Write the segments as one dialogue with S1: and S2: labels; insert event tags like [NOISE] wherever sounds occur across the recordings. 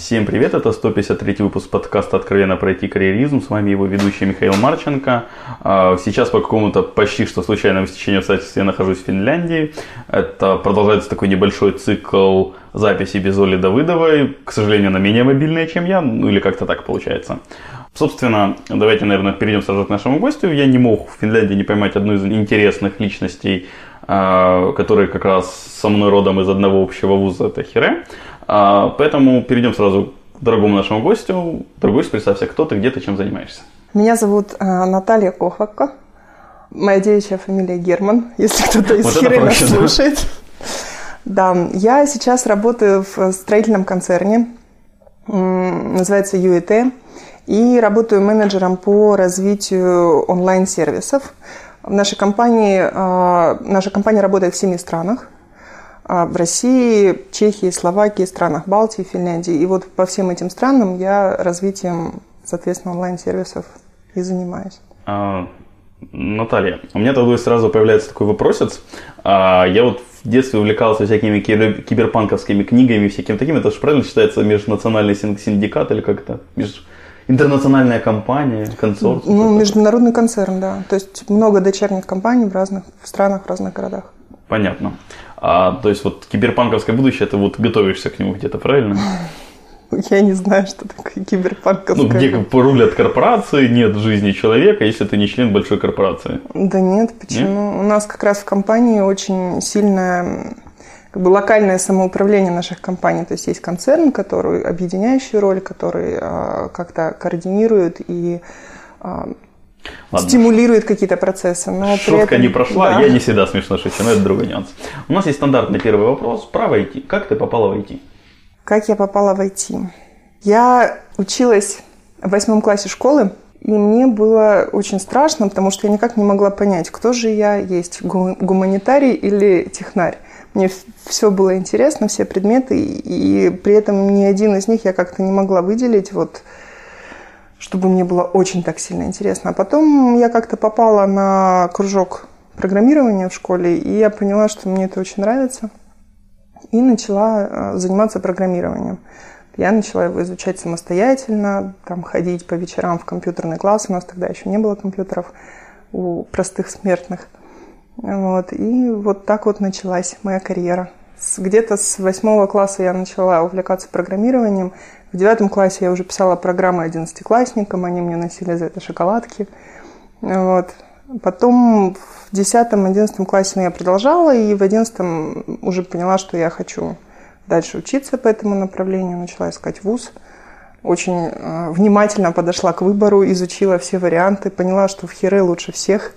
S1: Всем привет, это 153 выпуск подкаста «Откровенно пройти карьеризм». С вами его ведущий Михаил Марченко. А, сейчас по какому-то почти что случайному стечению обстоятельств я нахожусь в Финляндии. Это продолжается такой небольшой цикл записи без Оли Давыдовой. К сожалению, она менее мобильная, чем я, ну или как-то так получается. Собственно, давайте, наверное, перейдем сразу к нашему гостю. Я не мог в Финляндии не поймать одну из интересных личностей, а, которые как раз со мной родом из одного общего вуза, это Хире. А, поэтому перейдем сразу к дорогому нашему гостю. Дорогой представься, кто ты, где ты, чем занимаешься.
S2: Меня зовут а, Наталья Кохако. Моя девичья фамилия Герман, [LAUGHS] если кто-то из вот Хиры нас слушает. Да, я сейчас работаю в строительном концерне, называется UET, и работаю менеджером по развитию онлайн-сервисов. В нашей компании, а, наша компания работает в семи странах – в России, Чехии, Словакии, странах Балтии, Финляндии. И вот по всем этим странам я развитием, соответственно, онлайн-сервисов и занимаюсь.
S1: А, Наталья, у меня тогда сразу появляется такой вопросец. А, я вот в детстве увлекался всякими киберпанковскими книгами, всяким таким. Это же правильно считается межнациональный синдикат или как это? Меж... Интернациональная компания, консорциум?
S2: Ну, международный концерн, да. То есть много дочерних компаний в разных в странах, в разных городах.
S1: Понятно. А, то есть вот киберпанковское будущее, ты вот готовишься к нему где-то, правильно? [LAUGHS]
S2: Я не знаю, что такое киберпанковское.
S1: Ну, где рулят корпорации, нет жизни человека, если ты не член большой корпорации.
S2: Да нет, почему? Нет? У нас как раз в компании очень сильное как бы локальное самоуправление наших компаний. То есть есть концерн, который объединяющий роль, который а, как-то координирует и а, Ладно. стимулирует какие-то процессы. Но
S1: Шутка этом, не прошла, да. я не всегда смешно шучу, но это другой нюанс. У нас есть стандартный первый вопрос про IT. Как ты попала в IT?
S2: Как я попала в IT? Я училась в восьмом классе школы, и мне было очень страшно, потому что я никак не могла понять, кто же я есть, гуманитарий или технарь. Мне все было интересно, все предметы, и при этом ни один из них я как-то не могла выделить. Вот чтобы мне было очень так сильно интересно. А потом я как-то попала на кружок программирования в школе, и я поняла, что мне это очень нравится, и начала э, заниматься программированием. Я начала его изучать самостоятельно, там, ходить по вечерам в компьютерный класс. У нас тогда еще не было компьютеров у простых смертных. Вот. И вот так вот началась моя карьера. Где-то с восьмого класса я начала увлекаться программированием. В девятом классе я уже писала программы одиннадцатиклассникам, они мне носили за это шоколадки. Вот. Потом в десятом, одиннадцатом классе я продолжала, и в одиннадцатом уже поняла, что я хочу дальше учиться по этому направлению, начала искать вуз. Очень э, внимательно подошла к выбору, изучила все варианты, поняла, что в Хире лучше всех.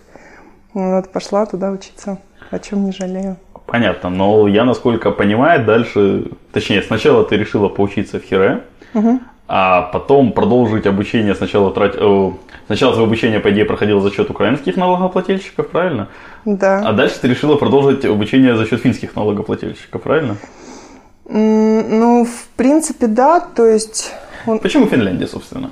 S2: Вот, пошла туда учиться, о чем не жалею.
S1: Понятно, но я, насколько понимаю, дальше, точнее, сначала ты решила поучиться в Хире, угу. а потом продолжить обучение сначала трать... Э, сначала твое обучение, по идее, проходило за счет украинских налогоплательщиков, правильно?
S2: Да.
S1: А дальше ты решила продолжить обучение за счет финских налогоплательщиков, правильно?
S2: Ну, в принципе, да, то есть...
S1: Он... Почему Финляндия, собственно?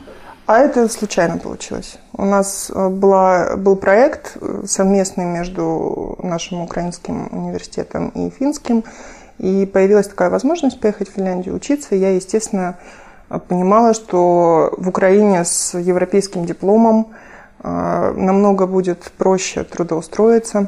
S2: А это случайно получилось. У нас э, была, был проект э, совместный между нашим украинским университетом и финским, и появилась такая возможность поехать в Финляндию учиться. Я, естественно, понимала, что в Украине с европейским дипломом э, намного будет проще трудоустроиться.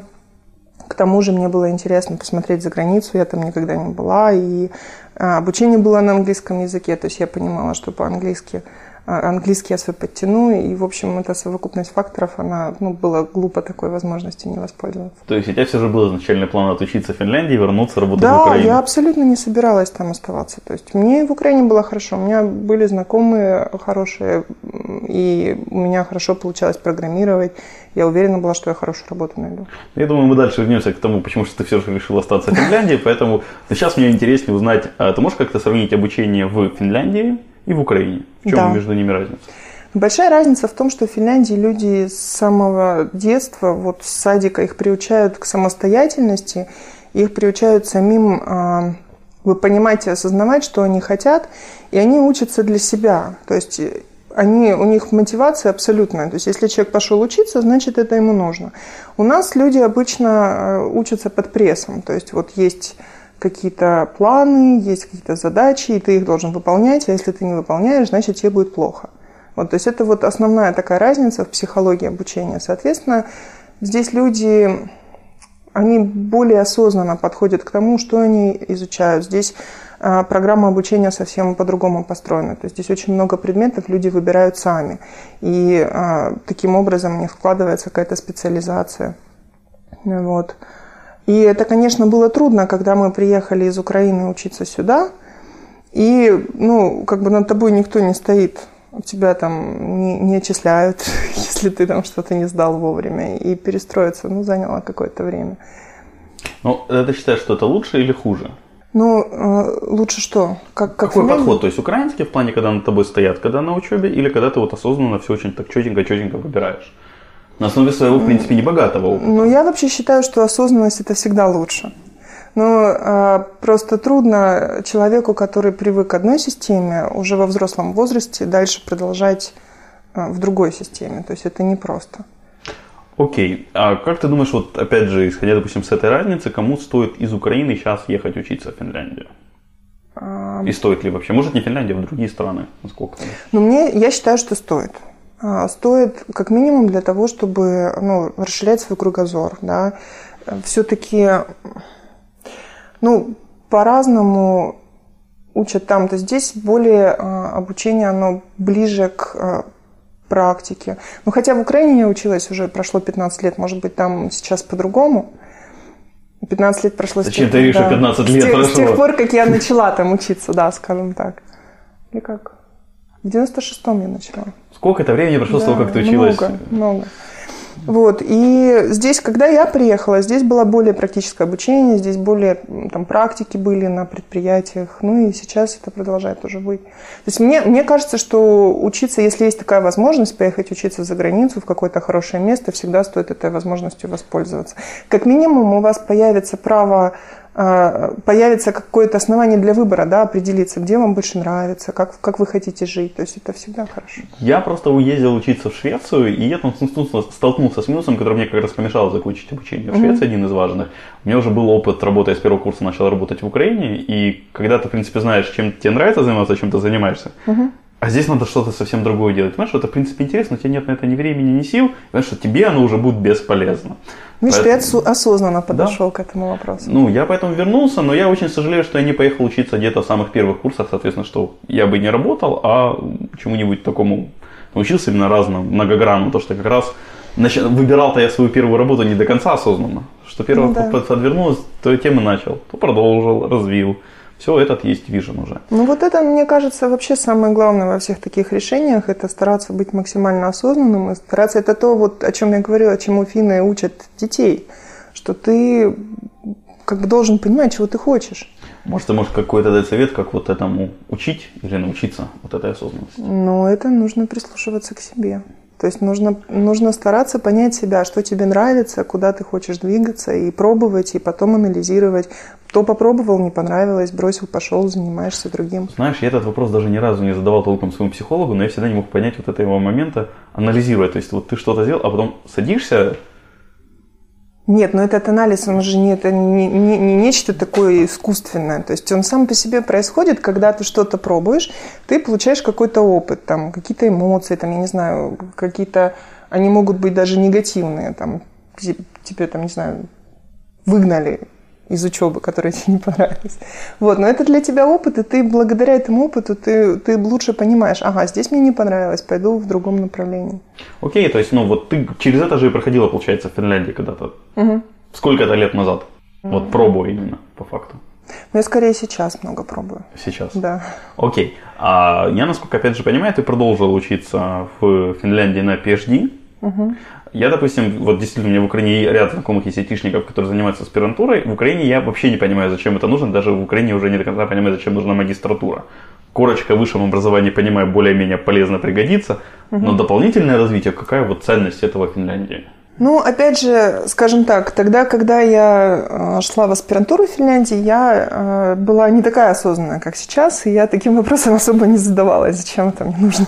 S2: К тому же мне было интересно посмотреть за границу, я там никогда не была, и обучение было на английском языке, то есть я понимала, что по-английски а, английский я свой подтяну, и, в общем, эта совокупность факторов, она, ну, было глупо такой возможности не воспользоваться.
S1: То есть у тебя все же был изначальный план отучиться в Финляндии вернуться работать
S2: да,
S1: в Украине?
S2: Да, я абсолютно не собиралась там оставаться. То есть мне в Украине было хорошо, у меня были знакомые хорошие, и у меня хорошо получалось программировать. Я уверена была, что я хорошую работу найду.
S1: Я думаю, мы дальше вернемся к тому, почему что ты все же решил остаться в Финляндии, поэтому сейчас мне интереснее узнать, а ты можешь как-то сравнить обучение в Финляндии и в Украине. В чем да. между ними разница?
S2: Большая разница в том, что в Финляндии люди с самого детства, вот с садика их приучают к самостоятельности, их приучают самим э, вы понимать и осознавать, что они хотят, и они учатся для себя. То есть они, у них мотивация абсолютная. То есть если человек пошел учиться, значит это ему нужно. У нас люди обычно э, учатся под прессом. То есть вот есть какие-то планы, есть какие-то задачи, и ты их должен выполнять, а если ты не выполняешь, значит тебе будет плохо. Вот, то есть это вот основная такая разница в психологии обучения. Соответственно, здесь люди, они более осознанно подходят к тому, что они изучают. Здесь а, программа обучения совсем по-другому построена. То есть здесь очень много предметов люди выбирают сами. И а, таким образом них вкладывается какая-то специализация. Вот. И это, конечно, было трудно, когда мы приехали из Украины учиться сюда. И, ну, как бы над тобой никто не стоит. Тебя там не, не отчисляют, [LAUGHS] если ты там что-то не сдал вовремя. И перестроиться, ну, заняло какое-то время.
S1: Ну, ты считаешь, что это лучше или хуже?
S2: Ну, э, лучше что? Как,
S1: как Какой подход? То есть украинский в плане, когда над тобой стоят, когда на учебе, или когда ты вот осознанно все очень так четенько-четенько выбираешь? На основе своего, в принципе, небогатого опыта.
S2: Ну, я вообще считаю, что осознанность это всегда лучше. Но э, просто трудно человеку, который привык к одной системе, уже во взрослом возрасте дальше продолжать э, в другой системе. То есть это непросто.
S1: Окей. А как ты думаешь, вот опять же, исходя, допустим, с этой разницы, кому стоит из Украины сейчас ехать учиться в Финляндию? И стоит ли вообще? Может, не Финляндия, а в другие страны? Насколько?
S2: Ну, мне, я считаю, что стоит. А, стоит как минимум для того, чтобы ну, расширять свой кругозор. Да. Все-таки ну, по-разному учат там, то здесь более а, обучение, оно ближе к практики. Ну, хотя в Украине я училась уже, прошло 15 лет, может быть, там сейчас по-другому. 15 лет прошло
S1: Зачем с тех, ты да, 15 лет
S2: с
S1: прошло?
S2: С тех пор, как я начала там учиться, да, скажем так. Или как? В 96-м я начала.
S1: Сколько это времени прошло да, с того, как ты училась?
S2: Много, много. Вот. И здесь, когда я приехала, здесь было более практическое обучение, здесь более там, практики были на предприятиях. Ну и сейчас это продолжает тоже быть. То есть мне, мне кажется, что учиться, если есть такая возможность поехать учиться за границу в какое-то хорошее место, всегда стоит этой возможностью воспользоваться. Как минимум у вас появится право появится какое-то основание для выбора, да, определиться, где вам больше нравится, как, как вы хотите жить. То есть это всегда хорошо.
S1: Я просто уездил учиться в Швецию, и я там столкнулся с минусом, который мне как раз помешал закончить обучение в Швеции, mm-hmm. один из важных. У меня уже был опыт работы, я с первого курса начал работать в Украине, и когда ты, в принципе, знаешь, чем тебе нравится заниматься, чем ты занимаешься, mm-hmm. А здесь надо что-то совсем другое делать. Понимаешь, что это, в принципе, интересно, у тебя нет на это ни времени, ни сил. Понимаешь, что тебе оно уже будет бесполезно.
S2: Видишь, поэтому... ты осознанно подошел да. к этому вопросу.
S1: Ну, я поэтому вернулся, но я очень сожалею, что я не поехал учиться где-то в самых первых курсах, соответственно, что я бы не работал, а чему-нибудь такому научился именно разному, многогранному, то что как раз выбирал-то я свою первую работу не до конца осознанно, что первое ну, да. подвернулось, то я тем и начал, то продолжил, развил все, этот есть вижен уже.
S2: Ну вот это, мне кажется, вообще самое главное во всех таких решениях, это стараться быть максимально осознанным и стараться, это то, вот, о чем я говорила, чему финны учат детей, что ты как бы должен понимать, чего ты хочешь.
S1: Может, ты можешь какой-то дать совет, как вот этому учить или научиться вот этой осознанности?
S2: Ну, это нужно прислушиваться к себе. То есть нужно, нужно стараться понять себя, что тебе нравится, куда ты хочешь двигаться, и пробовать, и потом анализировать. Кто попробовал, не понравилось, бросил, пошел, занимаешься другим.
S1: Знаешь, я этот вопрос даже ни разу не задавал толком своему психологу, но я всегда не мог понять вот этого момента, анализируя. То есть вот ты что-то сделал, а потом садишься,
S2: нет, но этот анализ, он же не, это не, не, не нечто такое искусственное. То есть он сам по себе происходит, когда ты что-то пробуешь, ты получаешь какой-то опыт, там, какие-то эмоции, там, я не знаю, какие-то, они могут быть даже негативные, там, тебе, там, не знаю, выгнали из учебы, которые [LAUGHS] тебе не понравились. Вот, но это для тебя опыт, и ты благодаря этому опыту ты, ты лучше понимаешь, ага, здесь мне не понравилось, пойду в другом направлении.
S1: Окей, то есть, ну вот ты через это же и проходила, получается, в Финляндии когда-то. Угу. Сколько это лет назад? Угу. Вот пробуя именно, по факту.
S2: Ну, я скорее сейчас много пробую.
S1: Сейчас?
S2: Да.
S1: Окей. А я, насколько, опять же, понимаю, ты продолжил учиться в Финляндии на PhD. Угу. Я, допустим, вот действительно, у меня в Украине ряд знакомых есть айтишников, которые занимаются аспирантурой. В Украине я вообще не понимаю, зачем это нужно. Даже в Украине уже не до конца понимаю, зачем нужна магистратура. Корочка в высшем образовании, понимаю, более-менее полезно пригодится. Угу. Но дополнительное развитие, какая вот ценность этого в Финляндии?
S2: Ну, опять же, скажем так, тогда, когда я э, шла в аспирантуру в Финляндии, я э, была не такая осознанная, как сейчас, и я таким вопросом [LAUGHS] особо не задавалась, зачем это мне нужно.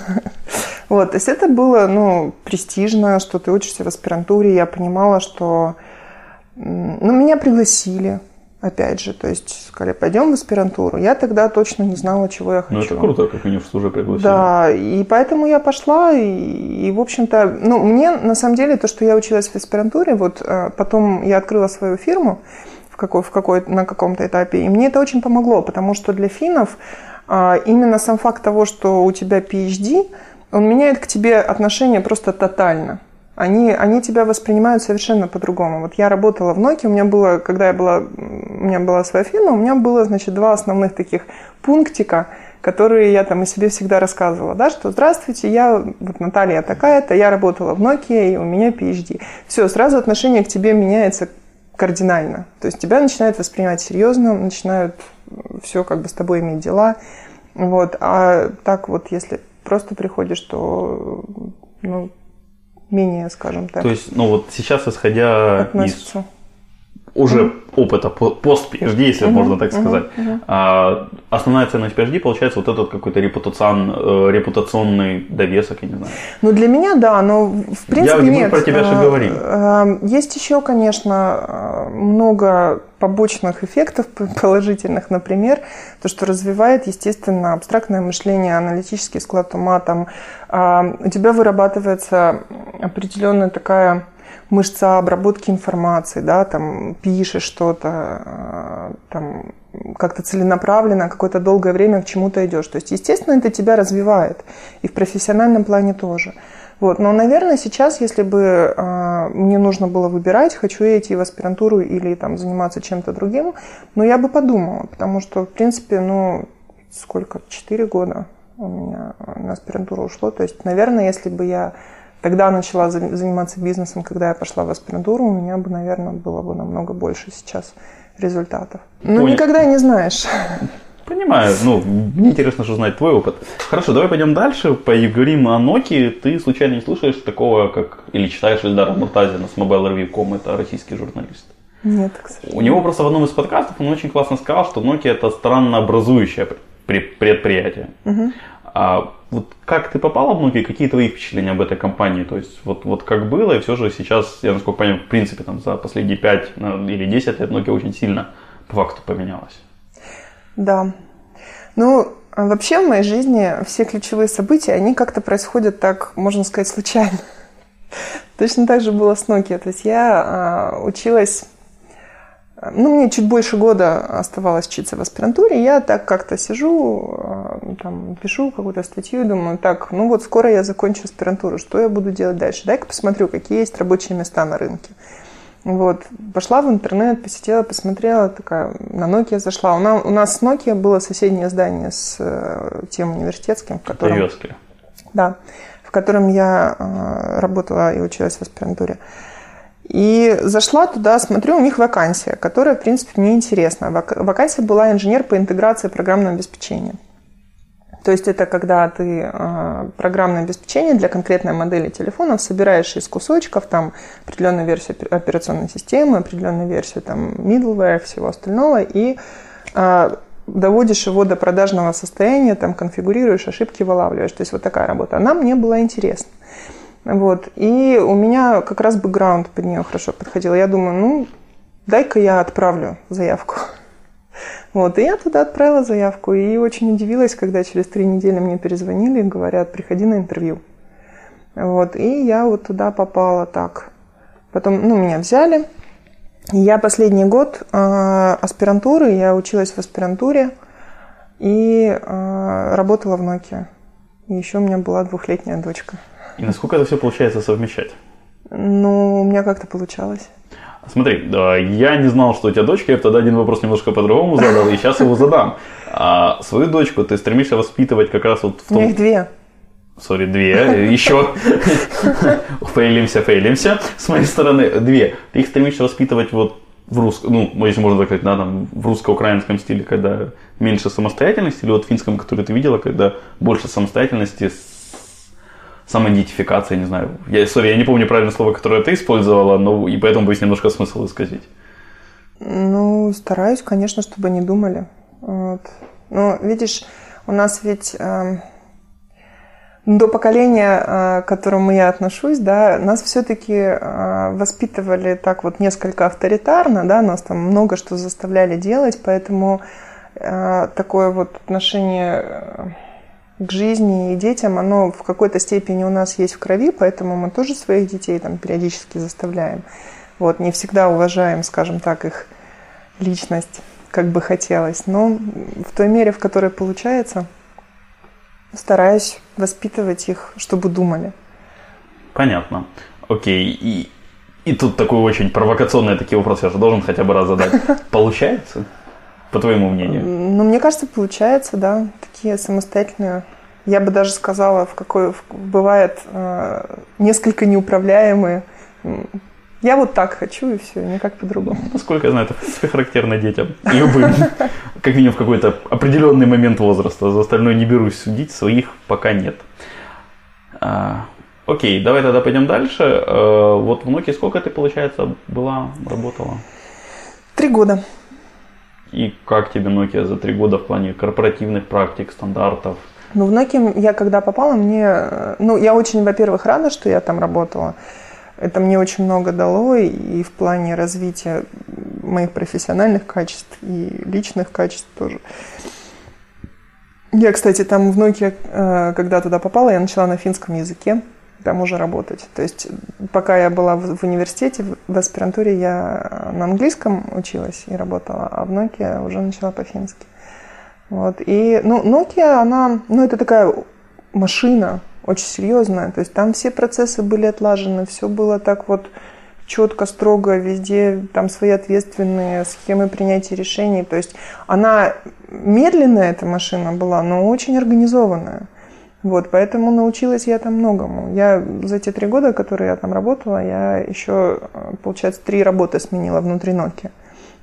S2: Вот, то есть это было, ну, престижно, что ты учишься в аспирантуре, я понимала, что, ну, меня пригласили, опять же. То есть сказали, пойдем в аспирантуру. Я тогда точно не знала, чего я хочу.
S1: Ну, это круто, как они уже пригласили.
S2: Да, и поэтому я пошла, и, и, в общем-то, ну, мне, на самом деле, то, что я училась в аспирантуре, вот э, потом я открыла свою фирму в какой, в какой, на каком-то этапе, и мне это очень помогло, потому что для финнов а, именно сам факт того, что у тебя PhD, он меняет к тебе отношение просто тотально они, они тебя воспринимают совершенно по-другому. Вот я работала в Nokia, у меня было, когда я была, у меня была своя фирма, у меня было, значит, два основных таких пунктика, которые я там и себе всегда рассказывала, да, что здравствуйте, я вот Наталья такая-то, я работала в Nokia, и у меня PhD. Все, сразу отношение к тебе меняется кардинально. То есть тебя начинают воспринимать серьезно, начинают все как бы с тобой иметь дела. Вот. А так вот, если просто приходишь, то ну, менее, скажем так.
S1: То есть, ну вот сейчас, исходя
S2: относятся.
S1: из уже опыта пост PhD, если mm-hmm. можно так сказать, mm-hmm. а, основная ценность PhD получается вот этот какой-то репутацион, э, репутационный довесок, я не знаю.
S2: Ну для меня да, но в принципе
S1: я,
S2: нет.
S1: Мы про тебя же
S2: э,
S1: говорим.
S2: Э, есть еще, конечно, много побочных эффектов положительных, например, то, что развивает, естественно, абстрактное мышление, аналитический склад ума, там, у тебя вырабатывается определенная такая мышца обработки информации, да, там пишешь что-то, э, там как-то целенаправленно, какое-то долгое время к чему-то идешь. То есть, естественно, это тебя развивает. И в профессиональном плане тоже. Вот. Но, наверное, сейчас, если бы э, мне нужно было выбирать, хочу я идти в аспирантуру или там, заниматься чем-то другим, но я бы подумала, потому что, в принципе, ну, сколько, четыре года у меня на аспирантуру ушло. То есть, наверное, если бы я тогда начала заниматься бизнесом, когда я пошла в аспирантуру, у меня бы, наверное, было бы намного больше сейчас результатов. Ну, Понял. никогда не знаешь.
S1: Понимаю. Ну, мне интересно, что знать твой опыт. Хорошо, давай пойдем дальше. Поговорим о Nokia. Ты случайно не слушаешь такого, как или читаешь Эльдара Муртазина с MobileReview.com, это российский журналист?
S2: Нет, к сожалению.
S1: У него просто в одном из подкастов он очень классно сказал, что Nokia это страннообразующее предприятие. Угу. А вот как ты попала в Nokia, какие твои впечатления об этой компании? То есть вот, вот как было, и все же сейчас, я насколько понимаю, в принципе, там, за последние 5 ну, или 10 лет Nokia очень сильно по факту поменялась.
S2: Да. Ну, вообще в моей жизни все ключевые события, они как-то происходят так, можно сказать, случайно. [LAUGHS] Точно так же было с Nokia. То есть я а, училась ну, мне чуть больше года оставалось учиться в аспирантуре. Я так как-то сижу, э, там, пишу какую-то статью и думаю, так, ну вот скоро я закончу аспирантуру, что я буду делать дальше? Дай-ка посмотрю, какие есть рабочие места на рынке. Вот. Пошла в интернет, посетила, посмотрела, такая, на Nokia зашла. У нас, у нас с Nokia было соседнее здание с э, тем университетским, в котором...
S1: Перевозки.
S2: Да, в котором я э, работала и училась в аспирантуре. И зашла туда, смотрю, у них вакансия, которая, в принципе, мне интересна. Вакансия была инженер по интеграции программного обеспечения. То есть это когда ты э, программное обеспечение для конкретной модели телефонов собираешь из кусочков, там определенную версию операционной системы, определенную версию там middleware, всего остального, и э, доводишь его до продажного состояния, там конфигурируешь, ошибки вылавливаешь. То есть вот такая работа. Она мне была интересна. Вот. И у меня как раз бэкграунд под нее хорошо подходил. Я думаю, ну, дай-ка я отправлю заявку. [LAUGHS] Вот, и я туда отправила заявку. И очень удивилась, когда через три недели мне перезвонили и говорят, приходи на интервью. Вот, и я вот туда попала так. Потом, ну, меня взяли. Я последний год э, аспирантуры, я училась в аспирантуре и э, работала в Nokia. И еще у меня была двухлетняя дочка.
S1: И насколько это все получается совмещать?
S2: Ну, у меня как-то получалось.
S1: Смотри, я не знал, что у тебя дочка, я тогда один вопрос немножко по-другому задал, и сейчас его задам. А свою дочку ты стремишься воспитывать как раз вот в том...
S2: У них две.
S1: Сори, две, еще. Фейлимся, фейлимся. С моей стороны, две. Ты их стремишься воспитывать вот в русском, ну, если можно так сказать, да, там, в русско-украинском стиле, когда меньше самостоятельности, или вот в финском, который ты видела, когда больше самостоятельности самоидентификация, не знаю. Я, sorry, я не помню правильное слово, которое ты использовала, но и поэтому боюсь немножко смысл высказать.
S2: Ну, стараюсь, конечно, чтобы не думали. Вот. Но видишь, у нас ведь э, до поколения, э, к которому я отношусь, да, нас все-таки э, воспитывали так вот несколько авторитарно, да, нас там много что заставляли делать, поэтому э, такое вот отношение э, к жизни и детям, оно в какой-то степени у нас есть в крови, поэтому мы тоже своих детей там периодически заставляем. Вот, не всегда уважаем, скажем так, их личность, как бы хотелось. Но в той мере, в которой получается, стараюсь воспитывать их, чтобы думали.
S1: Понятно. Окей. И, и тут такой очень провокационный такие вопрос я же должен хотя бы раз задать. [LAUGHS] Получается? По твоему мнению?
S2: Ну, мне кажется, получается, да. Такие самостоятельные. Я бы даже сказала, в какой бывает э, несколько неуправляемые я вот так хочу, и все, никак по-другому.
S1: Насколько я знаю, это, в принципе, характерно детям. Любым. [LAUGHS] Как минимум в какой-то определенный момент возраста. За остальное не берусь судить, своих пока нет. А, окей, давай тогда пойдем дальше. А, вот в Nokia сколько ты, получается, была, работала?
S2: Три года.
S1: И как тебе Nokia за три года в плане корпоративных практик, стандартов?
S2: Ну, в Nokia я когда попала, мне... Ну, я очень, во-первых, рада, что я там работала. Это мне очень много дало и в плане развития моих профессиональных качеств и личных качеств тоже. Я, кстати, там в Nokia, э, когда туда попала, я начала на финском языке там уже работать. То есть пока я была в, университете, в аспирантуре я на английском училась и работала, а в Nokia уже начала по-фински. Вот. И, ну, Nokia, она, ну, это такая машина, очень серьезная. То есть там все процессы были отлажены, все было так вот четко, строго, везде там свои ответственные схемы принятия решений. То есть она медленная, эта машина была, но очень организованная. Вот, поэтому научилась я там многому. Я за те три года, которые я там работала, я еще, получается, три работы сменила внутри Nokia.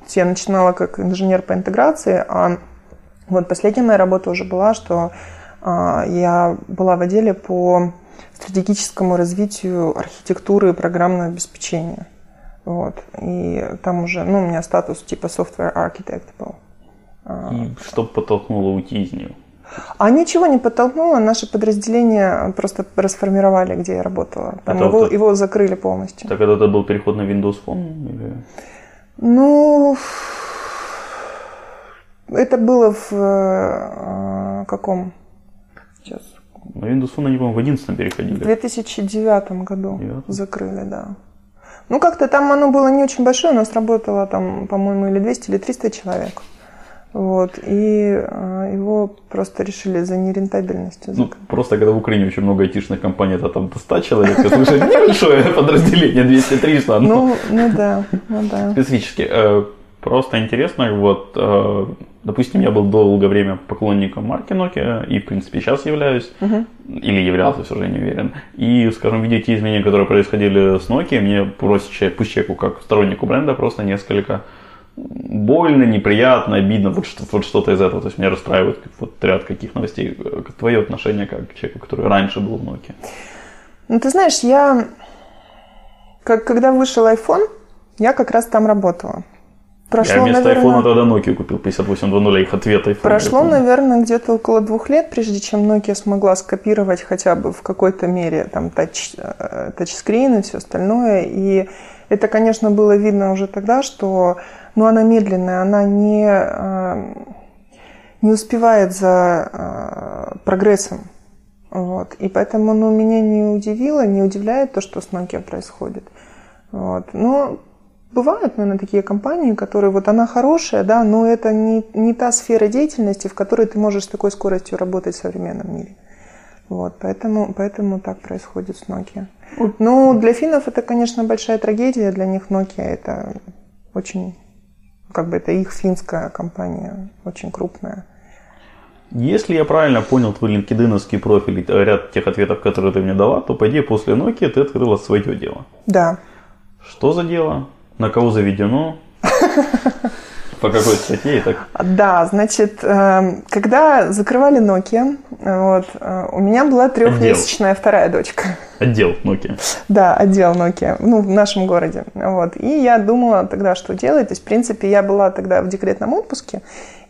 S2: Я начинала как инженер по интеграции, а вот последняя моя работа уже была, что а, я была в отделе по стратегическому развитию архитектуры и программного обеспечения. Вот. И там уже, ну, у меня статус типа software architect был.
S1: А, и что подтолкнуло уйти из нее?
S2: А ничего не подтолкнуло, наше подразделение просто расформировали, где я работала. Там его, вот, его закрыли полностью.
S1: Так это был переход на Windows Phone? Или...
S2: Ну, это было в э, каком?
S1: Сейчас. На Windows Phone они, по-моему, в 11 переходили.
S2: В 2009 году 9. закрыли, да. Ну, как-то там оно было не очень большое, у нас работало там, по-моему, или 200, или 300 человек. Вот, и э, его просто решили за нерентабельностью.
S1: Ну, просто когда в Украине очень много айтишных компаний, это там до 100 человек, это уже небольшое подразделение, 200-300.
S2: Ну, ну да, ну да.
S1: Специфически. Э, просто интересно, вот э, Допустим, я был долгое время поклонником марки Nokia и, в принципе, сейчас являюсь, uh-huh. или являлся, все же не уверен. И, скажем, видя те изменения, которые происходили с Nokia, мне просит пусть человеку, как стороннику бренда, просто несколько больно, неприятно, обидно, вот, что, вот что-то из этого. То есть меня расстраивает вот ряд каких новостей. Твое отношение как к человеку, который раньше был в Nokia?
S2: Ну, ты знаешь, я, как, когда вышел iPhone, я как раз там работала.
S1: Прошло, я вместо наверное... iPhone тогда Nokia купил 5800, их ответ iPhone.
S2: Прошло, наверное, где-то около двух лет, прежде чем Nokia смогла скопировать хотя бы в какой-то мере там тач, э, тачскрин и все остальное. И это, конечно, было видно уже тогда, что ну, она медленная, она не, э, не успевает за э, прогрессом. Вот. И поэтому ну, меня не удивило, не удивляет то, что с Nokia происходит. Вот. Но Бывают, наверное, такие компании, которые вот она хорошая, да, но это не, не та сфера деятельности, в которой ты можешь с такой скоростью работать в современном мире. Вот, поэтому, поэтому так происходит с Nokia. Ну, для финнов это, конечно, большая трагедия. Для них Nokia это очень, как бы это их финская компания, очень крупная.
S1: Если я правильно понял твой линкединовский профиль, ряд тех ответов, которые ты мне дала, то, по идее, после Nokia ты открыла свое дело.
S2: Да.
S1: Что за дело? На кого заведено? [LAUGHS] По какой статье так?
S2: Да, значит, э, когда закрывали Nokia, вот, э, у меня была трехмесячная вторая дочка.
S1: Отдел Nokia.
S2: Да, отдел Nokia, ну, в нашем городе. Вот. И я думала тогда, что делать. То есть, в принципе, я была тогда в декретном отпуске,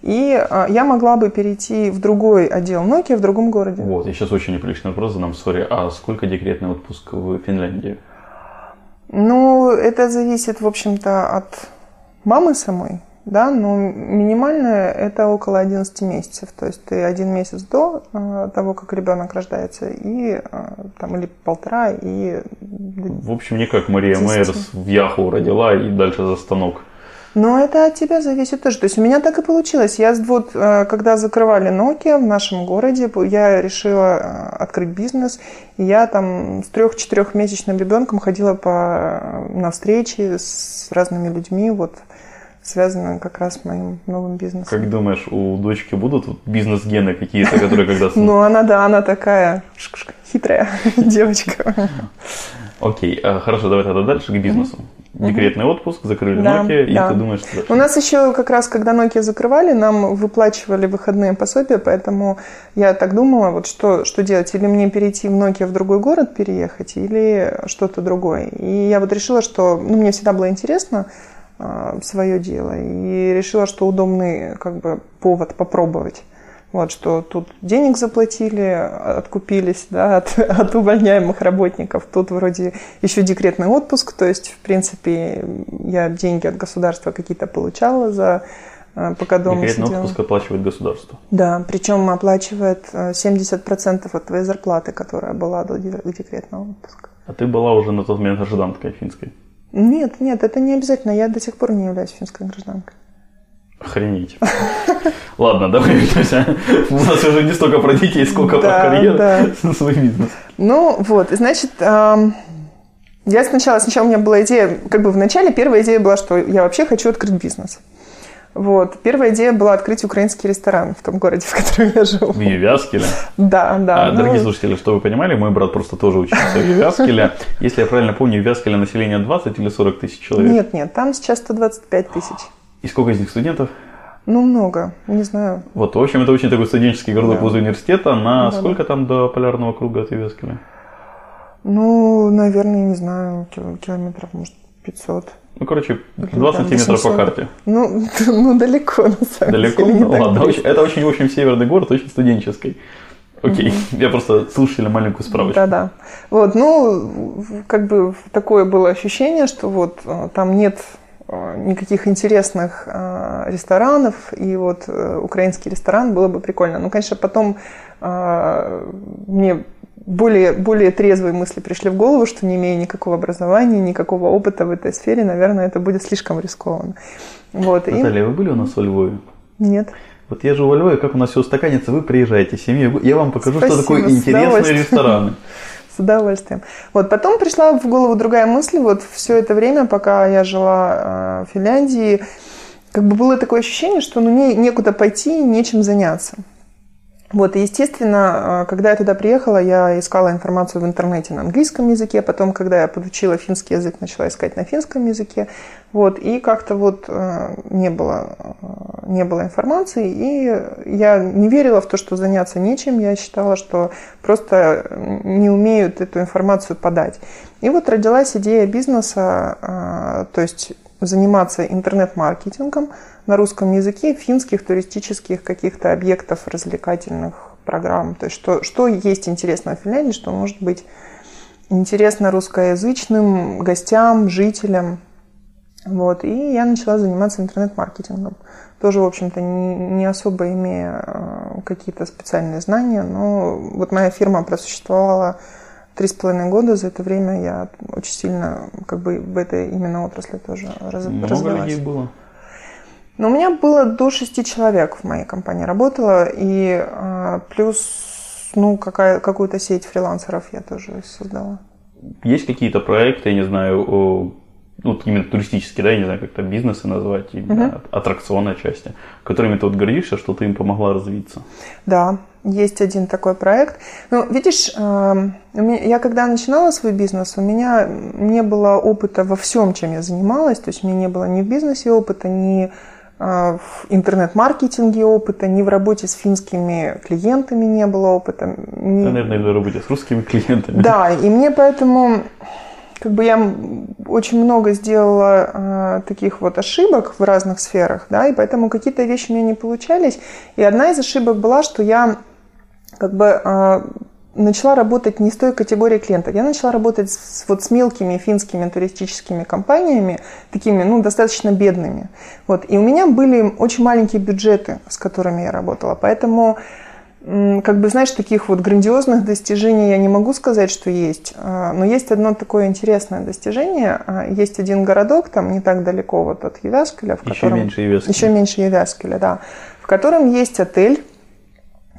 S2: и э, я могла бы перейти в другой отдел Nokia в другом городе.
S1: Вот, и сейчас очень неприличный вопрос задам, сори. А сколько декретный отпуск в Финляндии?
S2: Ну, это зависит, в общем-то, от мамы самой, да, но минимальное это около 11 месяцев. То есть ты один месяц до э, того, как ребенок рождается, и э, там или полтора, и...
S1: В общем, не как Мария Мейерс в Яху родила и дальше за станок.
S2: Но это от тебя зависит тоже. То есть у меня так и получилось. Я вот, э, когда закрывали Nokia в нашем городе, я решила открыть бизнес. И я там с трех-четырехмесячным ребенком ходила по, на встречи с разными людьми, вот, связанные как раз с моим новым бизнесом.
S1: Как думаешь, у дочки будут бизнес-гены какие-то, которые когда... [LAUGHS]
S2: Ну, она, да, она такая хитрая [LAUGHS] девочка.
S1: Окей, хорошо, давай тогда дальше к бизнесу декретный отпуск, закрыли Nokia, и ты думаешь, что...
S2: У нас еще как раз, когда Nokia закрывали, нам выплачивали выходные пособия, поэтому я так думала, вот что, что делать, или мне перейти в Nokia в другой город переехать, или что-то другое. И я вот решила, что ну, мне всегда было интересно свое дело, и решила, что удобный как бы повод попробовать. Вот, что тут денег заплатили, откупились да, от, [LAUGHS] от увольняемых работников. Тут вроде еще декретный отпуск, то есть, в принципе, я деньги от государства какие-то получала за э, пока дома
S1: Декретный
S2: сидела.
S1: отпуск оплачивает государство.
S2: Да, причем оплачивает 70% от твоей зарплаты, которая была до декретного отпуска.
S1: А ты была уже на тот момент гражданкой финской?
S2: Нет, нет, это не обязательно. Я до сих пор не являюсь финской гражданкой.
S1: Охренеть. [LAUGHS] Ладно, давай [LAUGHS] вернемся. У нас уже не столько про детей, сколько про карьеру, да. [LAUGHS] свой бизнес.
S2: Ну вот, значит, я сначала, сначала у меня была идея, как бы в начале первая идея была, что я вообще хочу открыть бизнес. Вот. Первая идея была открыть украинский ресторан в том городе, [LAUGHS] в котором я живу.
S1: В Евяскеле?
S2: Да, да.
S1: А, ну... Дорогие слушатели, что вы понимали, мой брат просто тоже учится в Евяскеле. Если я правильно помню, в Евяскеле население 20 или 40 тысяч человек?
S2: Нет, нет, там сейчас 125 тысяч.
S1: И сколько из них студентов?
S2: Ну, много, не знаю.
S1: Вот, в общем, это очень такой студенческий городок да. возле университета. На да, сколько да. там до полярного круга от Ивескеля?
S2: Ну, наверное, не знаю, километров, может, 500.
S1: Ну, короче, 20 сантиметров по карте.
S2: Ну, [LAUGHS] ну, далеко, на самом
S1: далеко?
S2: деле.
S1: Далеко? Ну, ладно. Очень, это очень, в общем, северный город, очень студенческий. Окей, я просто слушателя маленькую справочку.
S2: Да-да. Вот, ну, как бы такое было ощущение, что вот э, там нет Э, никаких интересных э, ресторанов, и вот украинский ресторан было бы прикольно. Ну, конечно, потом мне более, более трезвые мысли пришли в голову, что не имея никакого образования, никакого опыта в этой сфере, наверное, это будет слишком рискованно. Вот,
S1: Наталья, и... вы были у нас во Львове?
S2: Нет.
S1: Вот я же во Львове, как у нас все устаканится, вы приезжаете семьей, я вам покажу, Спасибо, что такое интересные рестораны. [LAUGHS]
S2: С удовольствием. Вот потом пришла в голову другая мысль. Вот все это время, пока я жила э, в Финляндии, как бы было такое ощущение, что ну, не, некуда пойти, нечем заняться. Вот, и, естественно, а, когда я туда приехала, я искала информацию в интернете на английском языке, потом, когда я подучила финский язык, начала искать на финском языке, вот, и как-то вот а, не было, а, не было информации, и я не верила в то, что заняться нечем, я считала, что просто не умеют эту информацию подать. И вот родилась идея бизнеса, то есть заниматься интернет-маркетингом на русском языке финских туристических каких-то объектов, развлекательных программ. То есть что, что есть интересно в Финляндии, что может быть интересно русскоязычным гостям, жителям. Вот. И я начала заниматься интернет-маркетингом. Тоже, в общем-то, не, не особо имея э, какие-то специальные знания, но вот моя фирма просуществовала три с половиной года. За это время я очень сильно как бы в этой именно отрасли тоже раз,
S1: Много развилась. людей было?
S2: Но у меня было до шести человек в моей компании работало, и э, плюс ну, какая, какую-то сеть фрилансеров я тоже создала.
S1: Есть какие-то проекты, я не знаю, ну, именно туристические, да, я не знаю, как это бизнесы назвать, именно uh-huh. аттракционной части, которыми ты вот гордишься, что ты им помогла развиться.
S2: Да, есть один такой проект. Ну, видишь, эм, я когда начинала свой бизнес, у меня не было опыта во всем, чем я занималась, то есть у меня не было ни в бизнесе опыта, ни в интернет-маркетинге опыта, ни в работе с финскими клиентами не было опыта. Ни...
S1: Наверное, в работе с русскими клиентами.
S2: Да, и мне поэтому как бы я очень много сделала э, таких вот ошибок в разных сферах, да, и поэтому какие-то вещи у меня не получались. И одна из ошибок была, что я как бы э, начала работать не с той категорией клиентов. Я начала работать с, вот с мелкими финскими туристическими компаниями, такими, ну, достаточно бедными. Вот. И у меня были очень маленькие бюджеты, с которыми я работала. Поэтому, как бы, знаешь, таких вот грандиозных достижений я не могу сказать, что есть. А, но есть одно такое интересное достижение. А, есть один городок, там не так далеко вот от Евяскеля, в
S1: Еще
S2: котором...
S1: меньше Евяскеля.
S2: Еще меньше Евяскеля, да. В котором есть отель,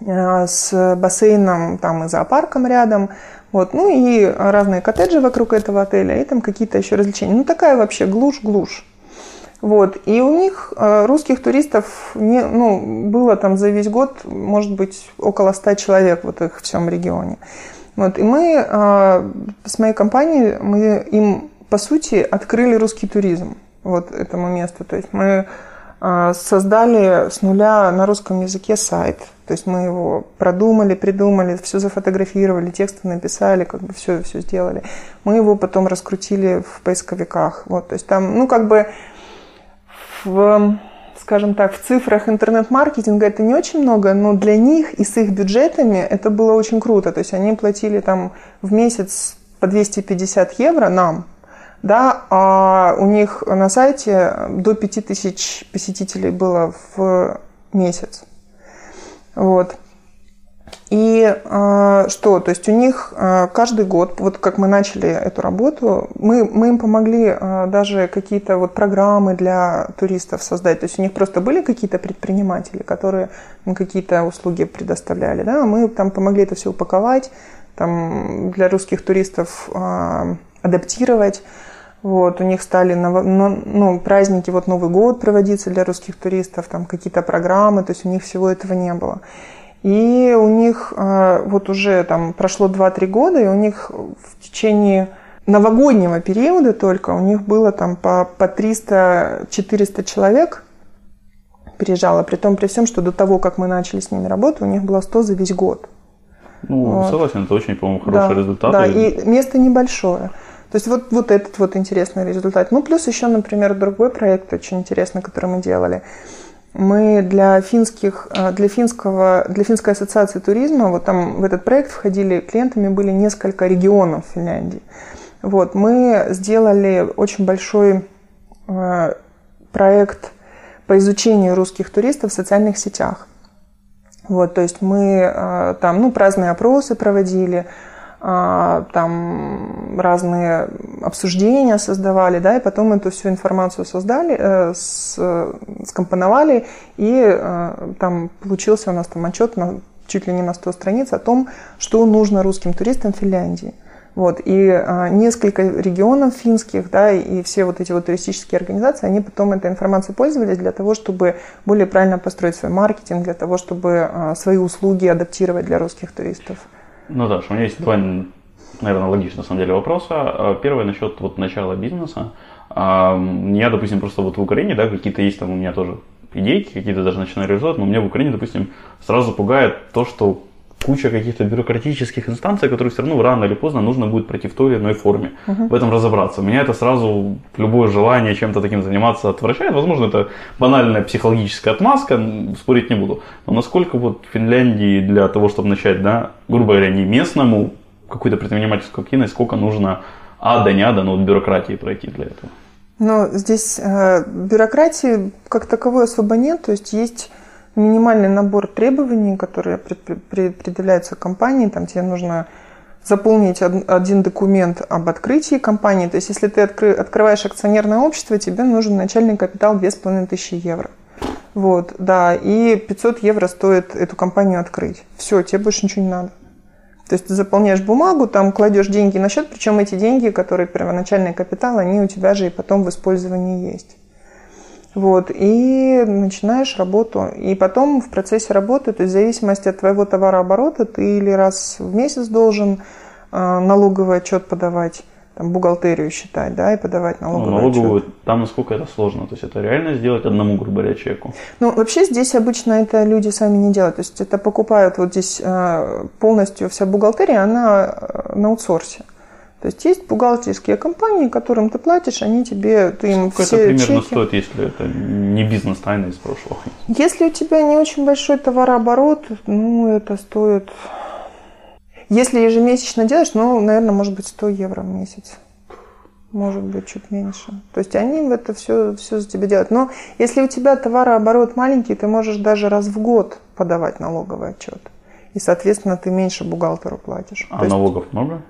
S2: с бассейном там и зоопарком рядом. Вот, ну и разные коттеджи вокруг этого отеля, и там какие-то еще развлечения. Ну такая вообще глушь-глушь. Вот. И у них э, русских туристов не, ну, было там за весь год, может быть, около 100 человек вот их в всем регионе. Вот. И мы э, с моей компанией, мы им, по сути, открыли русский туризм вот этому месту. То есть мы создали с нуля на русском языке сайт – то есть мы его продумали, придумали, все зафотографировали, тексты написали, как бы все, все сделали. Мы его потом раскрутили в поисковиках. Вот, то есть там, ну, как бы в, скажем так, в цифрах интернет-маркетинга это не очень много, но для них и с их бюджетами это было очень круто. То есть они платили там в месяц по 250 евро нам, да, а у них на сайте до 5000 посетителей было в месяц. Вот. И э, что? То есть у них э, каждый год, вот как мы начали эту работу, мы, мы им помогли э, даже какие-то вот программы для туристов создать. То есть у них просто были какие-то предприниматели, которые им какие-то услуги предоставляли. Да? Мы там помогли это все упаковать, там, для русских туристов э, адаптировать. Вот, у них стали ну, праздники, вот Новый год проводиться для русских туристов, там какие-то программы, то есть у них всего этого не было. И у них э, вот уже там прошло 2-3 года, и у них в течение новогоднего периода только у них было там по, по 300-400 человек приезжало, при том при всем, что до того, как мы начали с ними работу, у них было 100 за весь год.
S1: Ну, вот. согласен, это очень, по-моему, хороший
S2: да,
S1: результат.
S2: Да, и место небольшое. То есть вот, вот этот вот интересный результат. Ну, плюс еще, например, другой проект очень интересный, который мы делали. Мы для финских, э, для финского, для финской ассоциации туризма, вот там в этот проект входили, клиентами были несколько регионов Финляндии. Вот, мы сделали очень большой э, проект по изучению русских туристов в социальных сетях. Вот, то есть мы э, там, ну, разные опросы проводили, там разные обсуждения создавали, да, и потом эту всю информацию создали, э, с, скомпоновали, и э, там получился у нас там отчет на чуть ли не на 100 страниц о том, что нужно русским туристам Финляндии. Вот, и а, несколько регионов финских, да, и все вот эти вот туристические организации, они потом этой информацией пользовались для того, чтобы более правильно построить свой маркетинг, для того, чтобы а, свои услуги адаптировать для русских туристов.
S1: Ну да, у меня есть два, наверное, логичных, на самом деле, вопроса. А, первый насчет вот начала бизнеса. Я, допустим, просто вот в Украине, да, какие-то есть там у меня тоже идейки, какие-то даже начинаю реализовать, но меня в Украине, допустим, сразу пугает то, что куча каких-то бюрократических инстанций, которые все равно рано или поздно нужно будет пройти в той или иной форме, uh-huh. в этом разобраться. Меня это сразу любое желание чем-то таким заниматься отвращает. Возможно, это банальная психологическая отмазка, спорить не буду. Но насколько вот в Финляндии для того, чтобы начать, да, грубо говоря, не местному какую-то предпринимательскую активность, сколько нужно ада, не ада, но вот бюрократии пройти для этого?
S2: Ну, здесь э, бюрократии как таковой особо нет, то есть есть минимальный набор требований, которые предъявляются компании. Там тебе нужно заполнить один документ об открытии компании. То есть, если ты открываешь акционерное общество, тебе нужен начальный капитал 2500 евро. Вот, да, и 500 евро стоит эту компанию открыть. Все, тебе больше ничего не надо. То есть ты заполняешь бумагу, там кладешь деньги на счет, причем эти деньги, которые первоначальный капитал, они у тебя же и потом в использовании есть. Вот, и начинаешь работу. И потом в процессе работы, то есть в зависимости от твоего товарооборота, ты или раз в месяц должен э, налоговый отчет подавать, там, бухгалтерию считать, да, и подавать налоговую.
S1: Ну, налоговую, отчет. там насколько это сложно, то есть это реально сделать одному, грубо говоря, человеку?
S2: Ну, вообще здесь обычно это люди сами не делают, то есть это покупают вот здесь э, полностью вся бухгалтерия, она э, на аутсорсе. То есть есть бухгалтерские компании, которым ты платишь, они тебе, ты им
S1: Сколько
S2: все
S1: это примерно
S2: чеки...
S1: стоит, если это не бизнес тайна из прошлого?
S2: Если у тебя не очень большой товарооборот, ну, это стоит если ежемесячно делаешь, ну, наверное, может быть 100 евро в месяц. Может быть, чуть меньше. То есть они это все, все за тебя делают. Но если у тебя товарооборот маленький, ты можешь даже раз в год подавать налоговый отчет. И, соответственно, ты меньше бухгалтеру платишь.
S1: А То налогов есть, много?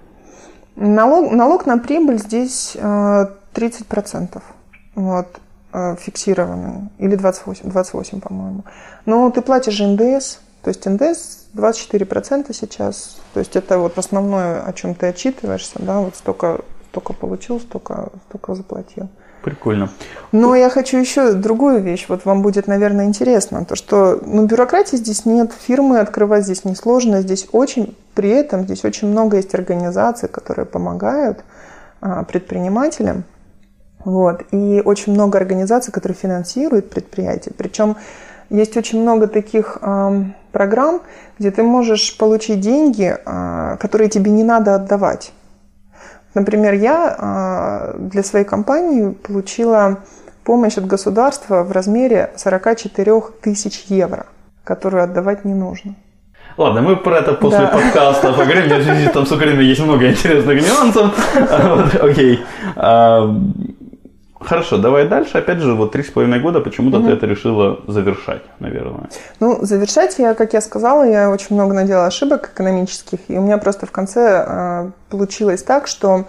S2: Налог, налог на прибыль здесь э, 30%. Вот, э, фиксированный. Или 28, 28 по-моему. Но ты платишь НДС. То есть НДС 24% сейчас. То есть это вот основное, о чем ты отчитываешься, да, вот столько, столько получил, столько, столько заплатил.
S1: Прикольно.
S2: Но я хочу еще другую вещь. Вот вам будет, наверное, интересно. То, что ну, бюрократии здесь нет, фирмы открывать здесь несложно. Здесь очень, при этом здесь очень много есть организаций, которые помогают а, предпринимателям. Вот. И очень много организаций, которые финансируют предприятия. Причем есть очень много таких э, программ, где ты можешь получить деньги, э, которые тебе не надо отдавать. Например, я э, для своей компании получила помощь от государства в размере 44 тысяч евро, которую отдавать не нужно.
S1: Ладно, мы про это после да. подкаста поговорим. Там с Украиной есть много интересных нюансов. [LAUGHS] Окей. Хорошо, давай дальше. Опять же, вот три с половиной года почему-то угу. ты это решила завершать, наверное.
S2: Ну, завершать я, как я сказала, я очень много наделала ошибок экономических, и у меня просто в конце э, получилось так, что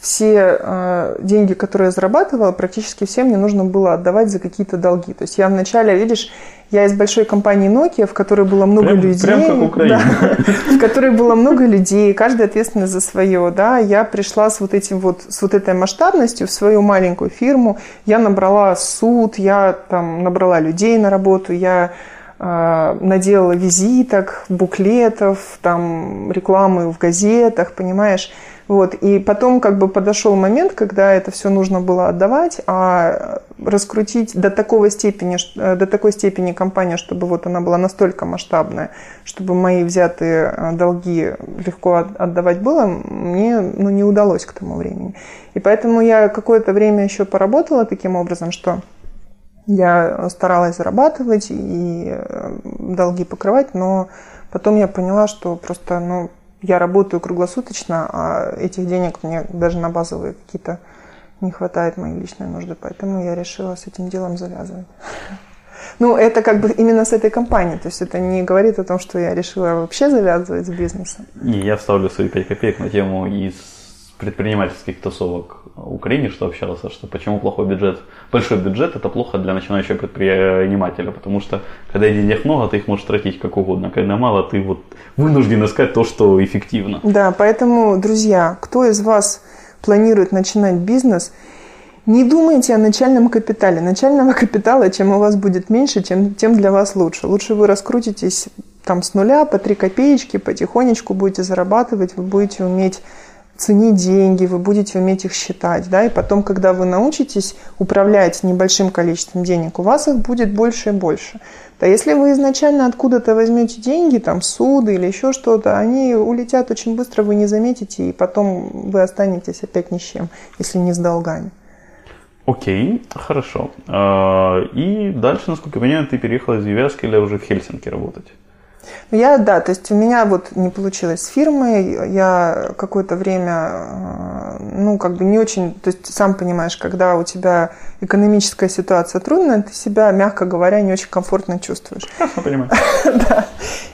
S2: все э, деньги, которые я зарабатывала, практически все мне нужно было отдавать за какие-то долги. То есть я вначале, видишь, я из большой компании Nokia, в которой было много
S1: прям,
S2: людей.
S1: Прям как Украина. [LAUGHS]
S2: Да, в которой было много людей, каждый ответственный за свое. Да, я пришла с вот этим вот, с вот этой масштабностью в свою маленькую фирму. Я набрала суд, я там набрала людей на работу, я э, наделала визиток, буклетов, там рекламы в газетах, понимаешь. Вот. И потом как бы подошел момент, когда это все нужно было отдавать, а раскрутить до такой степени, э, до такой степени компанию, чтобы вот она была настолько масштабная, чтобы мои взятые э, долги легко отдавать было, мне ну, не удалось к тому времени. И поэтому я какое-то время еще поработала таким образом, что я старалась зарабатывать и э, долги покрывать, но потом я поняла, что просто ну, я работаю круглосуточно, а этих денег мне даже на базовые какие-то не хватает моей личной нужды, поэтому я решила с этим делом завязывать. Ну, это как бы именно с этой компанией, то есть это не говорит о том, что я решила вообще завязывать с бизнесом.
S1: Не, я вставлю свои 5 копеек на тему из предпринимательских тусовок Украине, что общался, что почему плохой бюджет, большой бюджет это плохо для начинающего предпринимателя, потому что когда денег много, ты их можешь тратить как угодно, когда мало, ты вот вынужден искать то, что эффективно.
S2: Да, поэтому, друзья, кто из вас планирует начинать бизнес, не думайте о начальном капитале. Начального капитала, чем у вас будет меньше, тем, тем для вас лучше. Лучше вы раскрутитесь там с нуля по 3 копеечки, потихонечку будете зарабатывать, вы будете уметь ценить деньги, вы будете уметь их считать, да, и потом, когда вы научитесь управлять небольшим количеством денег, у вас их будет больше и больше. Да если вы изначально откуда-то возьмете деньги, там, суды или еще что-то, они улетят очень быстро, вы не заметите, и потом вы останетесь опять ни с чем, если не с долгами.
S1: Окей, хорошо. А, и дальше, насколько я понимаю, ты переехала из или уже в Хельсинки работать?
S2: Я, да, то есть у меня вот не получилось с фирмой, я какое-то время, э, ну, как бы не очень, то есть сам понимаешь, когда у тебя экономическая ситуация трудная, ты себя, мягко говоря, не очень комфортно чувствуешь.
S1: Понимаю. [LAUGHS]
S2: Да.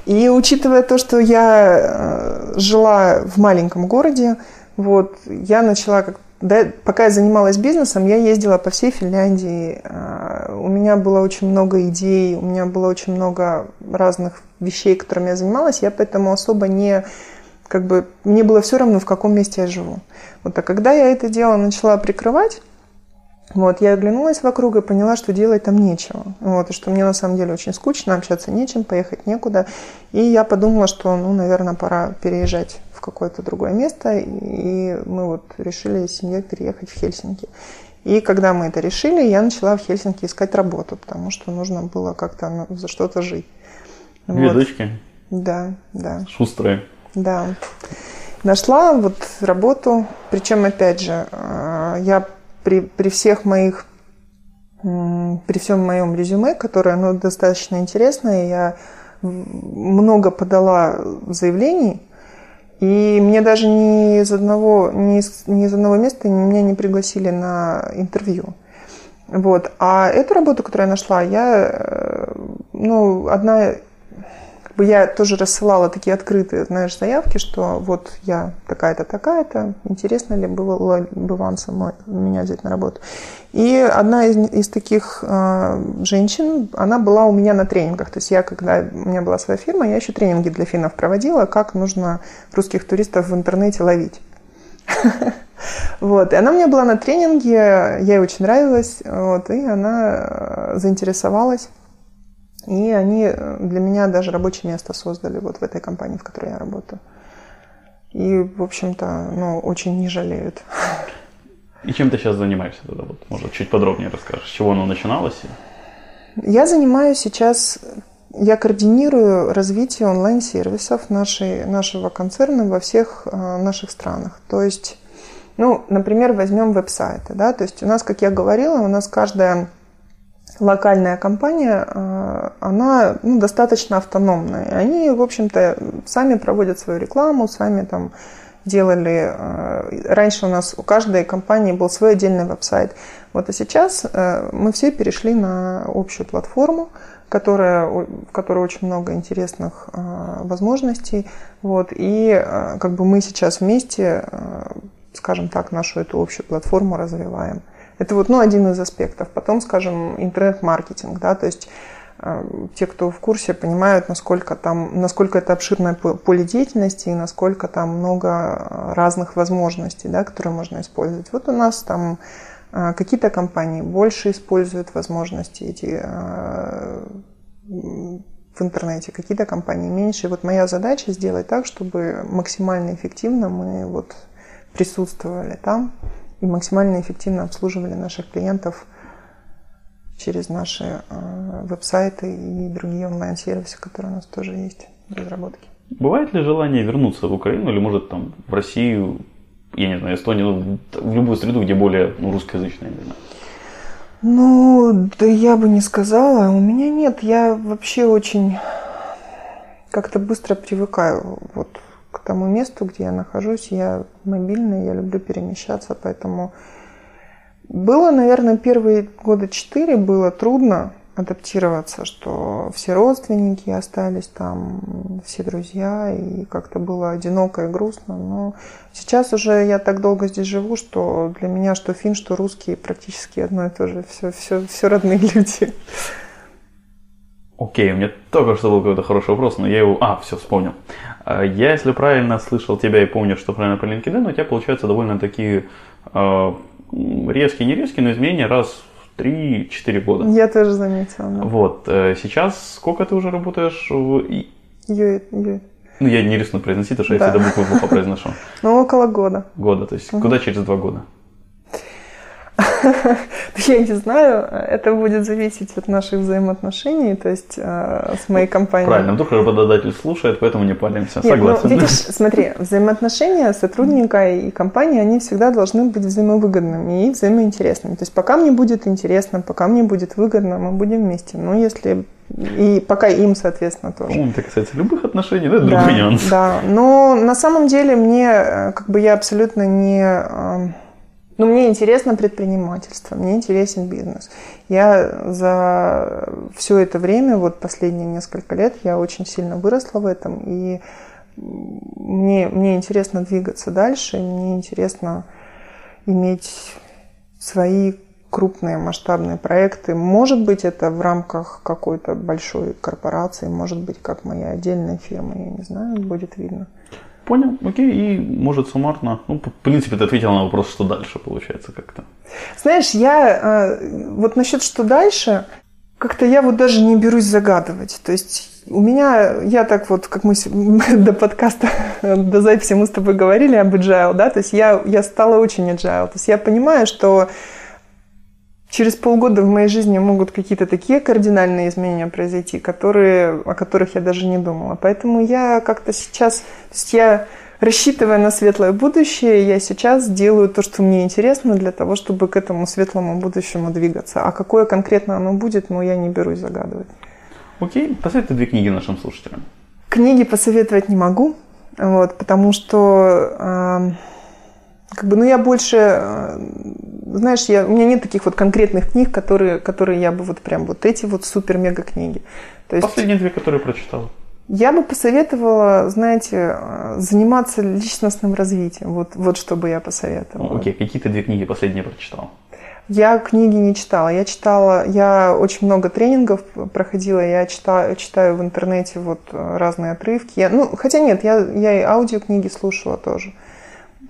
S2: И учитывая то, что я э, жила в маленьком городе, вот, я начала как да, пока я занималась бизнесом, я ездила по всей Финляндии. А, у меня было очень много идей, у меня было очень много разных вещей, которыми я занималась. Я поэтому особо не как бы мне было все равно, в каком месте я живу. Вот, а когда я это дело начала прикрывать, вот, я оглянулась вокруг и поняла, что делать там нечего. Вот, и что мне на самом деле очень скучно, общаться нечем, поехать некуда. И я подумала, что, ну, наверное, пора переезжать какое-то другое место, и мы вот решили с семьей переехать в Хельсинки. И когда мы это решили, я начала в Хельсинки искать работу, потому что нужно было как-то ну, за что-то жить.
S1: Две вот. дочки?
S2: Да, да.
S1: Шустрые?
S2: Да. Нашла вот работу, причем, опять же, э, я при, при всех моих при всем моем резюме, которое оно достаточно интересное, я много подала заявлений, и мне даже ни из одного, ни из, ни из одного места меня не пригласили на интервью. Вот. А эту работу, которую я нашла, я, э, ну, одна бы я тоже рассылала такие открытые, знаешь, заявки, что вот я такая-то, такая-то, интересно ли было бы вам самой меня взять на работу. И одна из, из таких э, женщин, она была у меня на тренингах. То есть я, когда у меня была своя фирма, я еще тренинги для финнов проводила, как нужно русских туристов в интернете ловить. [LAUGHS] Вот, и она у меня была на тренинге, я ей очень нравилась, вот, и она заинтересовалась и они э, для меня даже рабочее место создали вот в этой компании, в которой я работаю. И, в общем-то, ну, очень не жалеют.
S1: И чем ты сейчас занимаешься тогда? Вот, может, чуть подробнее расскажешь, с чего оно начиналось?
S2: Я занимаюсь сейчас, я координирую развитие онлайн-сервисов нашей, нашего концерна во всех э, наших странах. То есть, ну, например, возьмем веб-сайты, да, то есть у нас, как я говорила, у нас каждая локальная компания, э, она ну, достаточно автономная. Они, в общем-то, сами проводят свою рекламу, сами там делали... Э, раньше у нас у каждой компании был свой отдельный веб-сайт. Вот а сейчас э, мы все перешли на общую платформу, которая, в которой очень много интересных возможностей. Вот, и как бы мы сейчас вместе, скажем так, нашу эту общую платформу развиваем. Это вот ну, один из аспектов. Потом, скажем, интернет-маркетинг, да, то есть э, те, кто в курсе, понимают, насколько там, насколько это обширное поле деятельности и насколько там много разных возможностей, да, которые можно использовать. Вот у нас там э, какие-то компании больше используют возможности эти э, в интернете, какие-то компании меньше. И вот моя задача сделать так, чтобы максимально эффективно мы вот присутствовали там и максимально эффективно обслуживали наших клиентов через наши э, веб-сайты и другие онлайн-сервисы, которые у нас тоже есть в разработке.
S1: Бывает ли желание вернуться в Украину или, может, там, в Россию, я не знаю, Эстонию, ну, в любую среду, где более ну, русскоязычная, не знаю?
S2: Ну, да я бы не сказала. У меня нет. Я вообще очень как-то быстро привыкаю вот тому месту, где я нахожусь. Я мобильная, я люблю перемещаться, поэтому было, наверное, первые года четыре было трудно адаптироваться, что все родственники остались там, все друзья, и как-то было одиноко и грустно. Но сейчас уже я так долго здесь живу, что для меня что фин, что русские практически одно и то же. Все, все, все родные [LAUGHS] люди.
S1: Окей, у меня только что был какой-то хороший вопрос, но я его... А, все, вспомнил. А, я, если правильно слышал тебя и помню, что правильно по LinkedIn, у тебя получаются довольно такие э, резкие, не резкие, но изменения раз в 3-4 года.
S2: Я тоже заметила. Да.
S1: Вот. Э, сейчас сколько ты уже работаешь в...
S2: Юит, Юит.
S1: Ну, я не рискну произносить, потому что да. я всегда буквы плохо [LAUGHS] произношу.
S2: Ну, около года.
S1: Года, то есть куда через два года? [LAUGHS]
S2: Я не знаю, это будет зависеть от наших взаимоотношений, то есть э, с моей компанией.
S1: Правильно, вдруг работодатель слушает, поэтому не палимся. Нет, ну, Согласен.
S2: Ну, видишь, [LAUGHS] смотри, взаимоотношения сотрудника и компании, они всегда должны быть взаимовыгодными и взаимоинтересными. То есть пока мне будет интересно, пока мне будет выгодно, мы будем вместе. Но если и пока им, соответственно, тоже.
S1: Ну, это касается любых отношений, да, это да, другой нюанс.
S2: Да, но на самом деле мне, э, как бы я абсолютно не э, ну, мне интересно предпринимательство, мне интересен бизнес. Я за все это время, вот последние несколько лет, я очень сильно выросла в этом, и мне, мне интересно двигаться дальше, мне интересно иметь свои крупные масштабные проекты. Может быть, это в рамках какой-то большой корпорации, может быть, как моя отдельная фирма, я не знаю, будет видно.
S1: Понял, окей, и может суммарно, ну, в принципе, ты ответила на вопрос, что дальше получается как-то.
S2: Знаешь, я э, вот насчет что дальше, как-то я вот даже не берусь загадывать. То есть у меня, я так вот, как мы [LAUGHS] до подкаста, [LAUGHS] до записи мы с тобой говорили об agile, да, то есть я, я стала очень agile. То есть я понимаю, что через полгода в моей жизни могут какие-то такие кардинальные изменения произойти, которые, о которых я даже не думала. Поэтому я как-то сейчас, то есть я рассчитывая на светлое будущее, я сейчас делаю то, что мне интересно для того, чтобы к этому светлому будущему двигаться. А какое конкретно оно будет, ну, я не берусь загадывать.
S1: Окей, посоветуй две книги нашим слушателям.
S2: Книги посоветовать не могу, вот, потому что э, как бы, ну, я больше, э, знаешь, я, у меня нет таких вот конкретных книг, которые, которые я бы вот прям вот эти вот супер-мега книги.
S1: То есть, Последние две, которые прочитала.
S2: Я бы посоветовала, знаете, заниматься личностным развитием. Вот, вот что бы я посоветовала.
S1: Окей, okay. какие ты две книги последние прочитала?
S2: Я книги не читала. Я читала, я очень много тренингов проходила, я читаю, читаю в интернете вот разные отрывки. Я, ну, хотя нет, я, я и аудиокниги слушала тоже.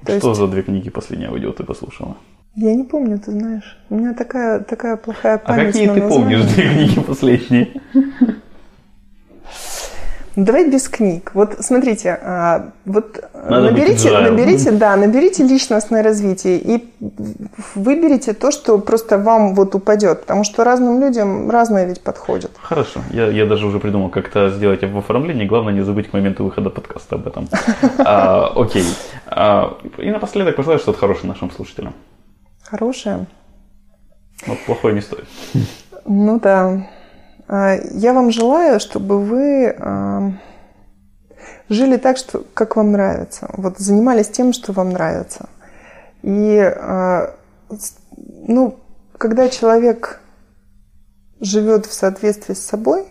S1: То что есть... за две книги последние аудио ты послушала?
S2: Я не помню, ты знаешь. У меня такая, такая плохая
S1: память. А какие ты название. помнишь две [LAUGHS] книги последние?
S2: Давай без книг. Вот смотрите, а, вот Надо наберите, наберите, да, наберите личностное развитие и выберите то, что просто вам вот упадет, потому что разным людям разное ведь подходит.
S1: Хорошо, я, я даже уже придумал, как это сделать в оформлении. Главное не забыть к моменту выхода подкаста об этом. [LAUGHS] А, окей. А, и напоследок пожелай что-то хорошее нашим слушателям.
S2: Хорошее?
S1: Вот плохое не стоит.
S2: Ну да. А, я вам желаю, чтобы вы а, жили так, что, как вам нравится. Вот занимались тем, что вам нравится. И, а, ну, когда человек живет в соответствии с собой,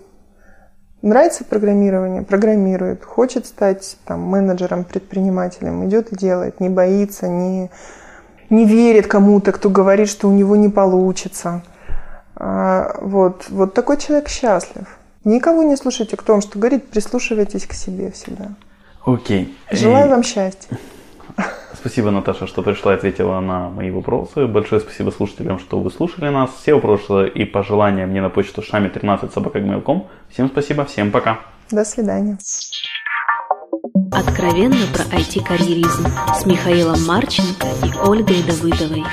S2: нравится программирование, программирует, хочет стать там, менеджером, предпринимателем, идет и делает, не боится, не, не верит кому-то, кто говорит, что у него не получится – вот, вот такой человек счастлив. Никого не слушайте, кто вам что говорит, прислушивайтесь к себе всегда.
S1: Окей.
S2: Желаю и... вам счастья.
S1: Спасибо, Наташа, что пришла и ответила на мои вопросы. Большое спасибо слушателям, что вы слушали нас. Все вопросы и пожелания мне на почту шами 13 собакагmail.com. Всем спасибо, всем пока.
S2: До свидания.
S3: Откровенно про IT-карьеризм с Михаилом Марченко и Ольгой Давыдовой.